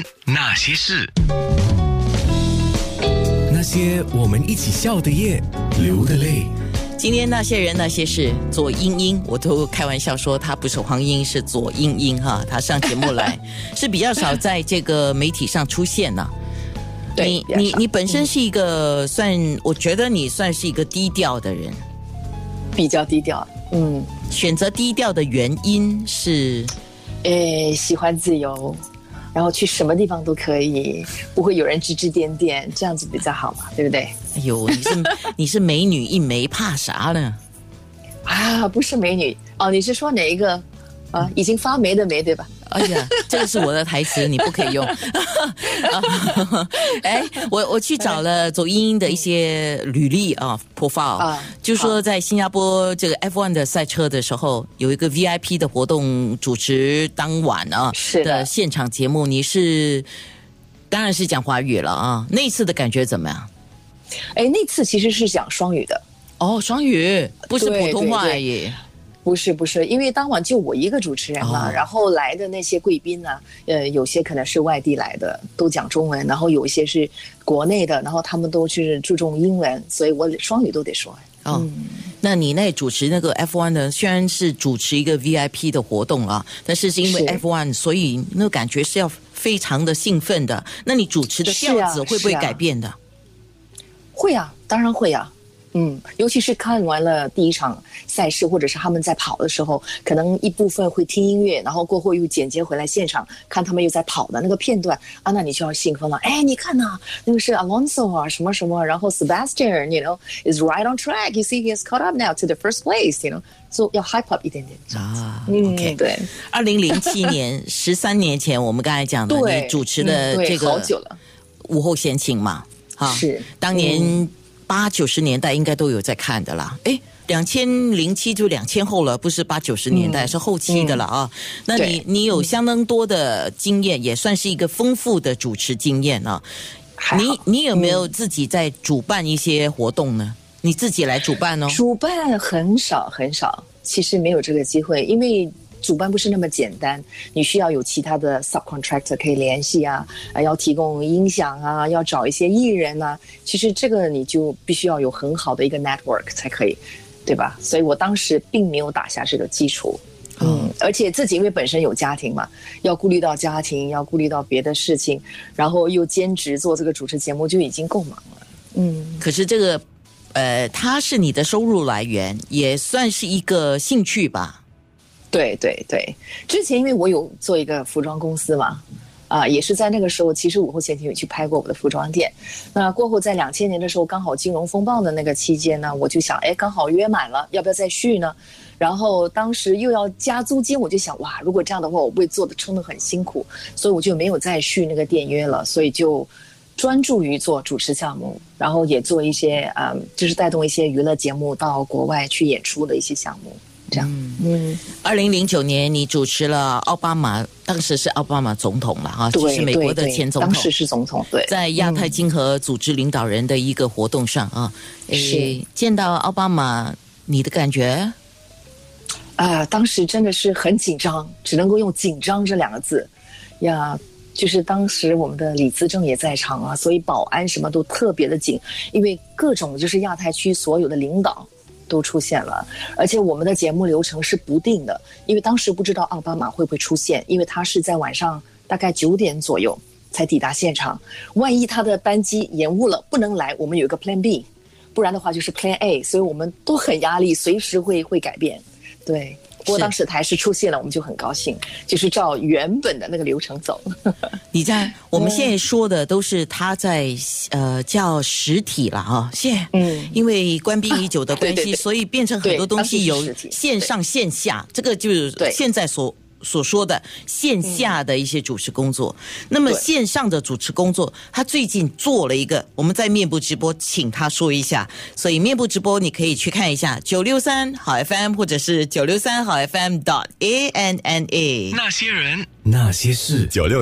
人，那些事，那些我们一起笑的夜，流的泪。今天那些人那些事，左英英，我都开玩笑说她不是黄英，是左英英哈。她上节目来 是比较少在这个媒体上出现呢。对你你你本身是一个算，我觉得你算是一个低调的人。比较低调。嗯，选择低调的原因是，诶，喜欢自由，然后去什么地方都可以，不会有人指指点点，这样子比较好嘛，对不对？哎呦，你是 你是美女一枚，怕啥呢？啊，不是美女哦，你是说哪一个？啊，已经发霉的霉对吧？哎呀，这个是我的台词，你不可以用。啊 哎，我我去找了走英英的一些履历啊，profile，、啊就说在新加坡这个 F1 的赛车的时候，有一个 VIP 的活动主持当晚啊是的现场节目，你是当然是讲华语了啊，那次的感觉怎么样？哎，那次其实是讲双语的，哦，双语不是普通话对对耶。不是不是，因为当晚就我一个主持人嘛，哦然后来的那些贵宾呢，呃，有些可能是外地来的，都讲中文，然后有一些是国内的，然后他们都是注重英文，所以我双语都得说。哦，那你那主持那个 F1 呢，虽然是主持一个 VIP 的活动啊，但是是因为是 F1，所以那个感觉是要非常的兴奋的。那你主持的调子会不会改变的？会啊，当然会啊。嗯，尤其是看完了第一场赛事，或者是他们在跑的时候，可能一部分会听音乐，然后过后又剪接回来现场看他们又在跑的那个片段啊，那你就要兴奋了。哎，你看呐、那个是 Alonso 啊，什么什么，然后 Sebastian，you know is right on track. You see he has caught up now to the first place. You know，so 要 hype up 一点点。啊嗯对二零零七年，十三年前，我们刚才讲的，你主持的这个好久了。午后闲情嘛，啊，是当年八九十年代应该都有在看的啦。诶，两千零七就两千后了，不是八九十年代，是后期的了啊。那你你有相当多的经验，也算是一个丰富的主持经验啊。你你有没有自己在主办一些活动呢？你自己来主办哦。主办很少很少，其实没有这个机会，因为主办不是那么简单，你需要有其他的 subcontractor 可以联系啊，啊，要提供音响啊，要找一些艺人啊，其实这个你就必须要有很好的一个 network 才可以，对吧？所以我当时并没有打下这个基础。嗯，而且自己因为本身有家庭嘛，要顾虑到家庭，要顾虑到别的事情，然后又兼职做这个主持节目，就已经够忙了。嗯，可是这个，呃，它是你的收入来源，也算是一个兴趣吧。对对对，之前因为我有做一个服装公司嘛，啊，也是在那个时候，其实午后前庭有去拍过我的服装店。那过后在两千年的时候，刚好金融风暴的那个期间呢，我就想，哎，刚好约满了，要不要再续呢？然后当时又要加租金，我就想，哇，如果这样的话，我会做的撑得很辛苦，所以我就没有再续那个店约了，所以就专注于做主持项目，然后也做一些嗯，就是带动一些娱乐节目到国外去演出的一些项目，这样，嗯二零零九年，你主持了奥巴马，当时是奥巴马总统了哈，就是美国的前总统当时。是总统，对，在亚太经合组织领导人的一个活动上啊，诶是见到奥巴马，你的感觉？啊、当时真的是很紧张，只能够用紧张这两个字呀。就是当时我们的李资正也在场啊，所以保安什么都特别的紧，因为各种就是亚太区所有的领导都出现了，而且我们的节目流程是不定的，因为当时不知道奥巴马会不会出现，因为他是在晚上大概九点左右才抵达现场，万一他的班机延误了不能来，我们有一个 Plan B，不然的话就是 Plan A，所以我们都很压力，随时会会改变。对，不过当时台式出现了，我们就很高兴，就是照原本的那个流程走。你在 我们现在说的都是他在呃叫实体了啊，现嗯。因为关闭已久的关系，对对对。所以变成很多东西有线上线下，这个就是现在所。所说的线下的一些主持工作，那么线上的主持工作，他最近做了一个，我们在面部直播，请他说一下。所以面部直播你可以去看一下九六三好 FM 或者是九六三好 FM dot A N N A。那些人，那些事，九六。